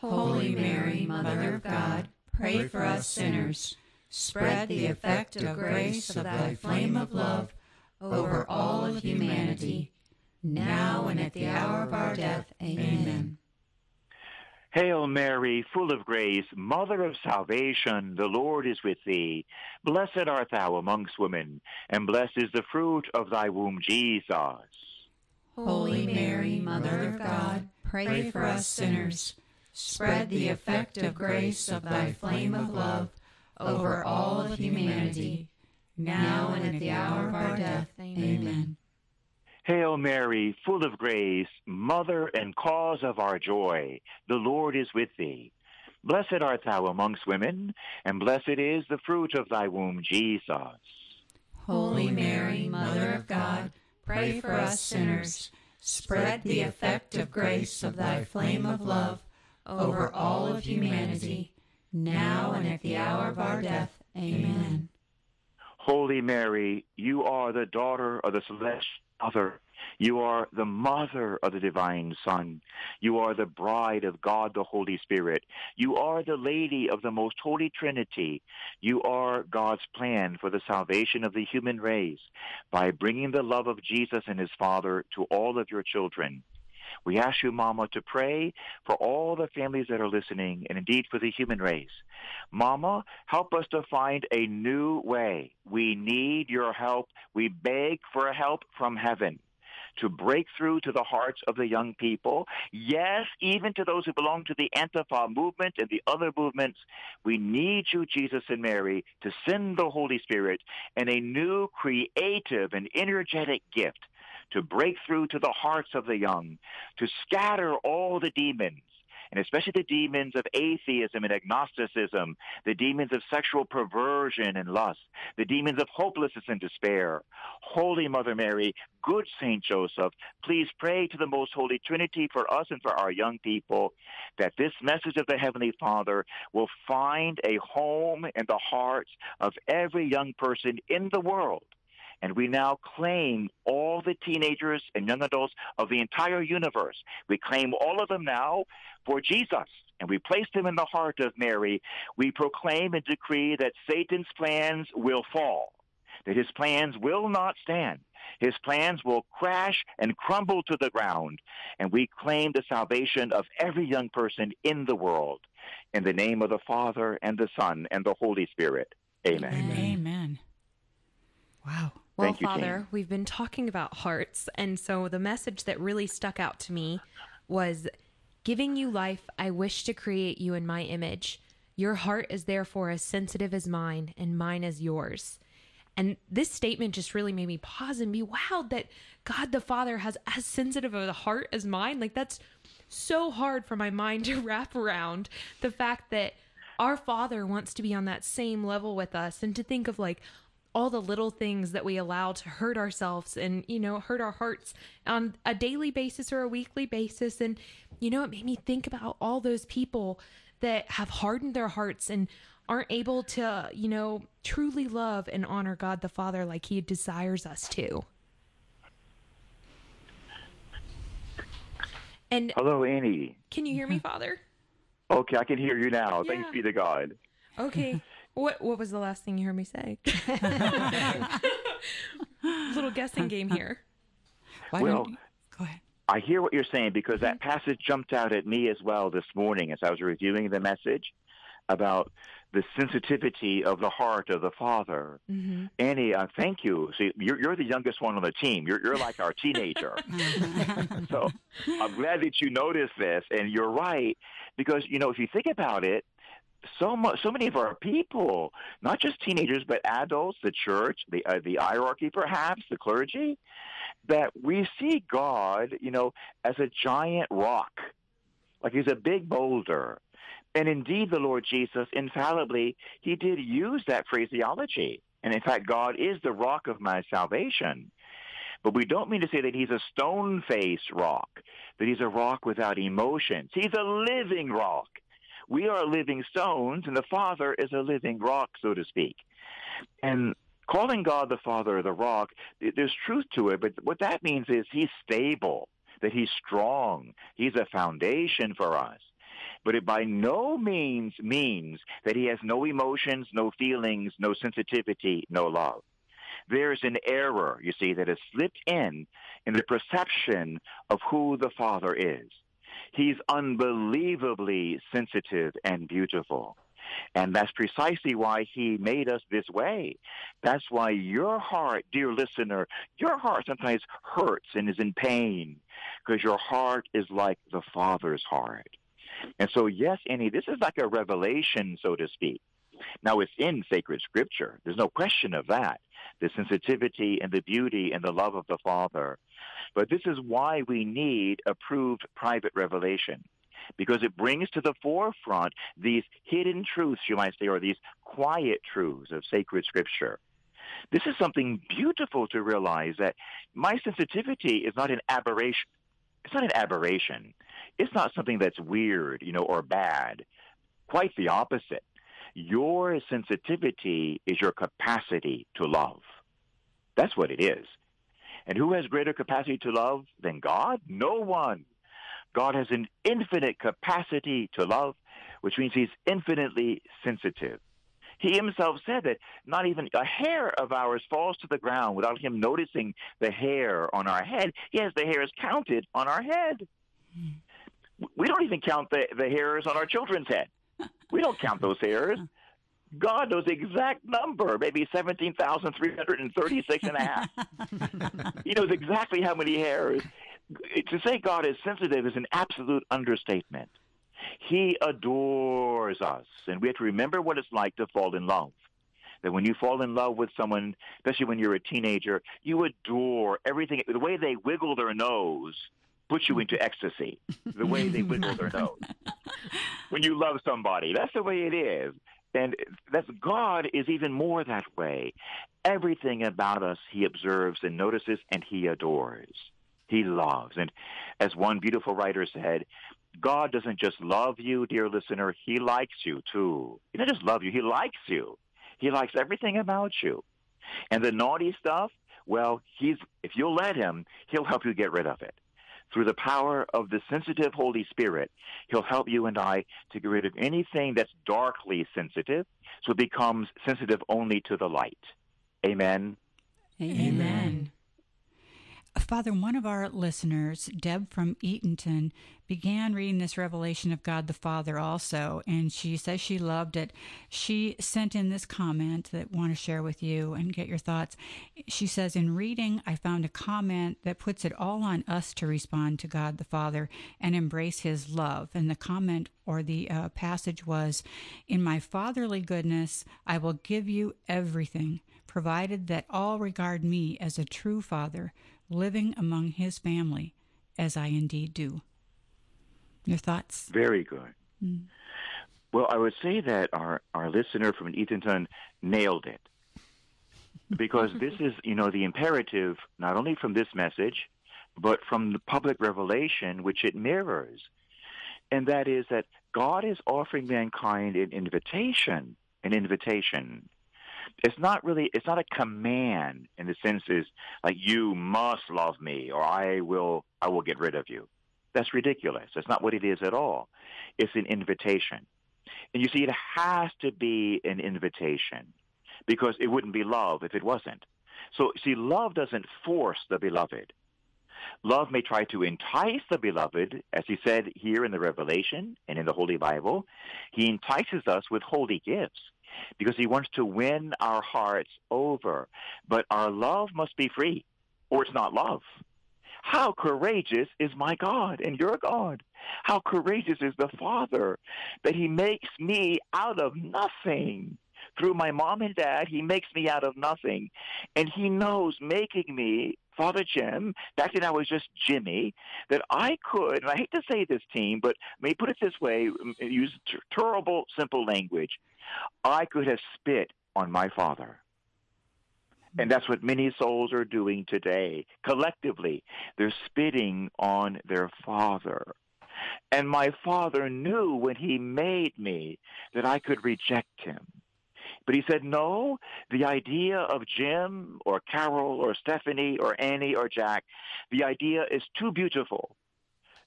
Holy Mary, Mother of God, pray for us sinners. Spread the effect of grace of thy flame of love over all of humanity, now and at the hour of our death. Amen. Hail Mary, full of grace, Mother of salvation, the Lord is with thee. Blessed art thou amongst women, and blessed is the fruit of thy womb, Jesus. Holy Mary, Mother of God, pray for us sinners. Spread the effect of grace of thy flame of love over all of humanity, now and at the hour of our death. Amen. Hail Mary, full of grace, Mother and cause of our joy, the Lord is with thee. Blessed art thou amongst women, and blessed is the fruit of thy womb, Jesus. Holy Mary, Mother of God, pray for us sinners. Spread the effect of grace of thy flame of love over all of humanity, now and at the hour of our death. Amen. Holy Mary, you are the daughter of the celestial mother. You are the mother of the divine Son. You are the bride of God the Holy Spirit. You are the lady of the most holy Trinity. You are God's plan for the salvation of the human race by bringing the love of Jesus and his Father to all of your children. We ask you, Mama, to pray for all the families that are listening and indeed for the human race. Mama, help us to find a new way. We need your help. We beg for help from heaven to break through to the hearts of the young people. Yes, even to those who belong to the Antifa movement and the other movements. We need you, Jesus and Mary, to send the Holy Spirit and a new creative and energetic gift to break through to the hearts of the young, to scatter all the demons and especially the demons of atheism and agnosticism, the demons of sexual perversion and lust, the demons of hopelessness and despair. Holy Mother Mary, good Saint Joseph, please pray to the Most Holy Trinity for us and for our young people that this message of the Heavenly Father will find a home in the hearts of every young person in the world and we now claim all the teenagers and young adults of the entire universe. We claim all of them now for Jesus. And we place them in the heart of Mary. We proclaim and decree that Satan's plans will fall, that his plans will not stand. His plans will crash and crumble to the ground. And we claim the salvation of every young person in the world. In the name of the Father and the Son and the Holy Spirit. Amen. Amen. Amen. Wow. Well, you, Father, Jane. we've been talking about hearts. And so the message that really stuck out to me was giving you life, I wish to create you in my image. Your heart is therefore as sensitive as mine, and mine as yours. And this statement just really made me pause and be wowed that God the Father has as sensitive of a heart as mine. Like, that's so hard for my mind to <laughs> wrap around the fact that our Father wants to be on that same level with us and to think of like, all the little things that we allow to hurt ourselves and you know hurt our hearts on a daily basis or a weekly basis. And you know it made me think about all those people that have hardened their hearts and aren't able to you know truly love and honor God the Father like he desires us to. And hello Annie. can you hear me father? <laughs> Okay I can hear you now. Yeah. thanks be to God. Okay <laughs> What What was the last thing you heard me say? <laughs> Little guessing game here. Why well, you... go ahead. I hear what you're saying because that mm-hmm. passage jumped out at me as well this morning as I was reviewing the message about the sensitivity of the heart of the father. Mm-hmm. Annie, uh, thank you. See, you're, you're the youngest one on the team. You're, you're like our teenager. <laughs> so I'm glad that you noticed this, and you're right because you know if you think about it, so much, so many of our people, not just teenagers, but adults, the church, the uh, the hierarchy, perhaps the clergy, that we see God, you know, as a giant rock, like he's a big boulder. And indeed, the Lord Jesus, infallibly, he did use that phraseology. And in fact, God is the rock of my salvation. But we don't mean to say that he's a stone faced rock, that he's a rock without emotions. He's a living rock. We are living stones, and the Father is a living rock, so to speak. And calling God the Father of the rock, there's truth to it, but what that means is he's stable, that he's strong, he's a foundation for us. But it by no means means that he has no emotions, no feelings, no sensitivity, no love. There's an error, you see, that has slipped in in the perception of who the Father is. He's unbelievably sensitive and beautiful. And that's precisely why he made us this way. That's why your heart, dear listener, your heart sometimes hurts and is in pain because your heart is like the Father's heart. And so, yes, Annie, this is like a revelation, so to speak. Now, it's in sacred scripture. There's no question of that. The sensitivity and the beauty and the love of the Father. But this is why we need approved private revelation because it brings to the forefront these hidden truths, you might say, or these quiet truths of sacred scripture. This is something beautiful to realize that my sensitivity is not an aberration. It's not an aberration. It's not something that's weird, you know, or bad. Quite the opposite. Your sensitivity is your capacity to love. That's what it is. And who has greater capacity to love than God? No one. God has an infinite capacity to love, which means he's infinitely sensitive. He himself said that not even a hair of ours falls to the ground without him noticing the hair on our head. Yes, the hairs counted on our head. We don't even count the, the hairs on our children's head. We don't count those hairs. God knows the exact number, maybe 17,336 and a half. <laughs> he knows exactly how many hairs. To say God is sensitive is an absolute understatement. He adores us, and we have to remember what it's like to fall in love. That when you fall in love with someone, especially when you're a teenager, you adore everything. The way they wiggle their nose puts you into ecstasy. The way they wiggle their <laughs> nose. When you love somebody, that's the way it is. And that's God is even more that way. Everything about us he observes and notices and he adores. He loves. And as one beautiful writer said, God doesn't just love you, dear listener, he likes you too. He doesn't just love you, he likes you. He likes everything about you. And the naughty stuff, well, he's if you'll let him, he'll help you get rid of it through the power of the sensitive Holy Spirit, He'll help you and I to get rid of anything that's darkly sensitive so it becomes sensitive only to the light. Amen. Amen. Father, one of our listeners, Deb from Eatonton, began reading this revelation of God the Father also, and she says she loved it. She sent in this comment that I want to share with you and get your thoughts. She says, In reading, I found a comment that puts it all on us to respond to God the Father and embrace his love. And the comment or the uh, passage was, In my fatherly goodness, I will give you everything, provided that all regard me as a true father living among his family, as I indeed do. Your thoughts? Very good. Mm. Well, I would say that our, our listener from Eatonton nailed it. Because <laughs> this is, you know, the imperative not only from this message, but from the public revelation which it mirrors. And that is that God is offering mankind an invitation, an invitation it's not really it's not a command in the sense is like you must love me or I will I will get rid of you. That's ridiculous. That's not what it is at all. It's an invitation. And you see it has to be an invitation because it wouldn't be love if it wasn't. So see love doesn't force the beloved. Love may try to entice the beloved, as he said here in the Revelation and in the Holy Bible. He entices us with holy gifts because he wants to win our hearts over. But our love must be free, or it's not love. How courageous is my God and your God? How courageous is the Father that he makes me out of nothing? Through my mom and dad, he makes me out of nothing. And he knows making me Father Jim, back then I was just Jimmy, that I could, and I hate to say this, team, but let me put it this way, um, use terrible, simple language. I could have spit on my father. And that's what many souls are doing today. Collectively, they're spitting on their father. And my father knew when he made me that I could reject him. But he said, no, the idea of Jim or Carol or Stephanie or Annie or Jack, the idea is too beautiful.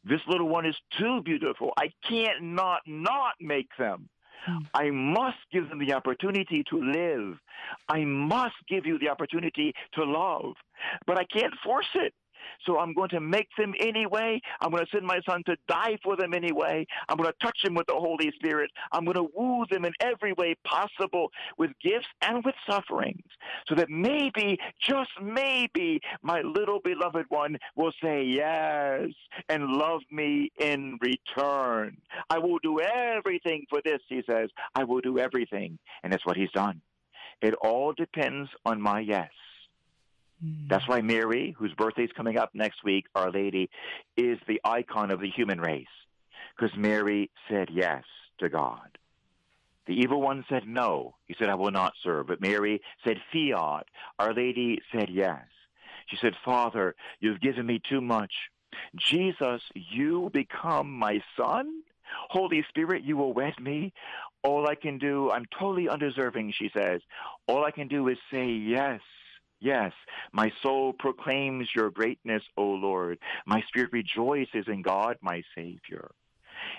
This little one is too beautiful. I can't not not make them. Hmm. I must give them the opportunity to live. I must give you the opportunity to love. But I can't force it. So I'm going to make them anyway. I'm going to send my son to die for them anyway. I'm going to touch them with the Holy Spirit. I'm going to woo them in every way possible with gifts and with sufferings so that maybe, just maybe, my little beloved one will say yes and love me in return. I will do everything for this, he says. I will do everything. And that's what he's done. It all depends on my yes. Mm. That's why Mary, whose birthday is coming up next week, Our Lady, is the icon of the human race. Because Mary said yes to God. The evil one said no. He said, I will not serve. But Mary said fiat. Our Lady said yes. She said, Father, you've given me too much. Jesus, you become my son? Holy Spirit, you will wed me. All I can do, I'm totally undeserving, she says. All I can do is say yes. Yes, my soul proclaims your greatness, O Lord. My spirit rejoices in God, my Savior.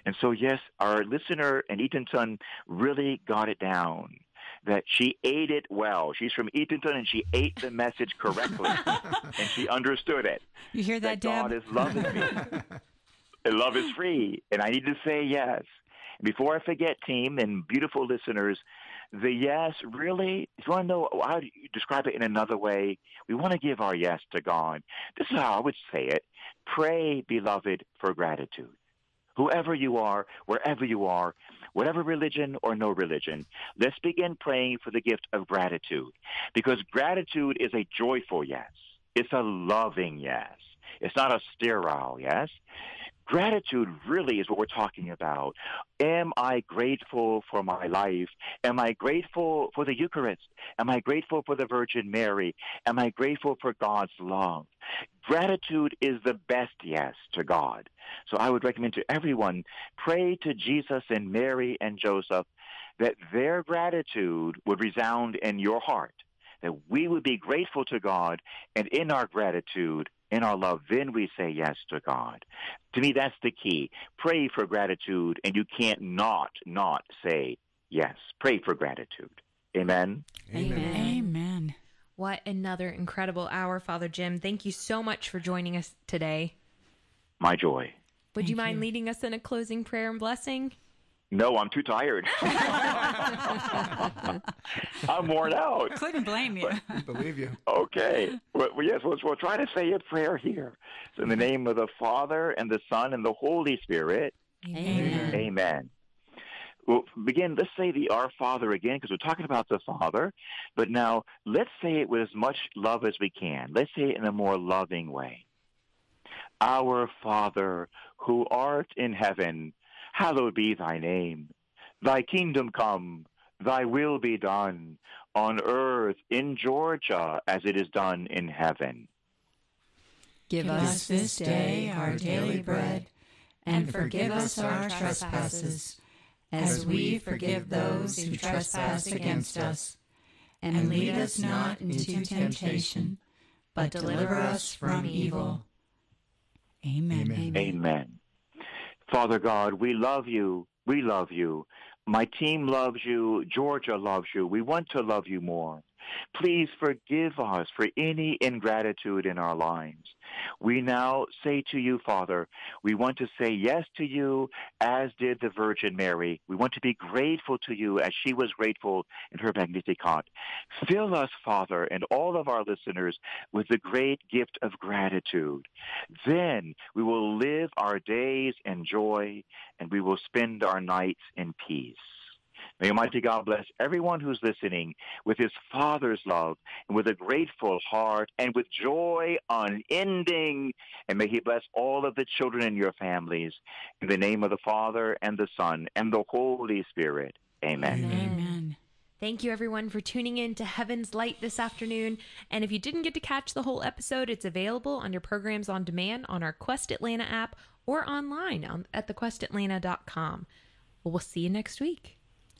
And so, yes, our listener in Eatonton really got it down that she ate it well. She's from Eatonton and she ate the message correctly <laughs> and she understood it. You hear that, that God is loving me. and <laughs> love is free. And I need to say yes. And before I forget, team and beautiful listeners, the yes really, if you want to know how do you describe it in another way, we want to give our yes to God. This is how I would say it. Pray, beloved, for gratitude. Whoever you are, wherever you are, whatever religion or no religion, let's begin praying for the gift of gratitude. Because gratitude is a joyful yes. It's a loving yes. It's not a sterile yes. Gratitude really is what we're talking about. Am I grateful for my life? Am I grateful for the Eucharist? Am I grateful for the Virgin Mary? Am I grateful for God's love? Gratitude is the best yes to God. So I would recommend to everyone pray to Jesus and Mary and Joseph that their gratitude would resound in your heart, that we would be grateful to God, and in our gratitude, in our love, then we say yes to God. To me, that's the key. Pray for gratitude, and you can't not, not say yes. Pray for gratitude. Amen. Amen. Amen. What another incredible hour, Father Jim. Thank you so much for joining us today. My joy. Would Thank you mind you. leading us in a closing prayer and blessing? No, I'm too tired. <laughs> I'm worn out. Couldn't blame you. Believe you. Okay. Well, well, yes, we'll, we'll try to say a prayer here. So in the name of the Father and the Son and the Holy Spirit, Amen. amen. Well, begin, let's say the Our Father again, because we're talking about the Father. But now, let's say it with as much love as we can. Let's say it in a more loving way. Our Father, who art in heaven, hallowed be thy name. Thy kingdom come, thy will be done, on earth in Georgia as it is done in heaven. Give Give us this day our daily bread, and forgive us our trespasses, as we forgive those who trespass against us. And lead us not into temptation, but deliver us from evil. Amen. Amen. Amen. Father God, we love you. We love you. My team loves you. Georgia loves you. We want to love you more. Please forgive us for any ingratitude in our lives. We now say to you, Father, we want to say yes to you as did the Virgin Mary. We want to be grateful to you as she was grateful in her Magnificat. Fill us, Father, and all of our listeners with the great gift of gratitude. Then we will live our days in joy and we will spend our nights in peace. May Almighty God bless everyone who's listening with his Father's love and with a grateful heart and with joy unending. And may he bless all of the children in your families. In the name of the Father and the Son and the Holy Spirit. Amen. Amen. Thank you, everyone, for tuning in to Heaven's Light this afternoon. And if you didn't get to catch the whole episode, it's available on your programs on demand on our Quest Atlanta app or online on, at thequestatlanta.com. Well, we'll see you next week.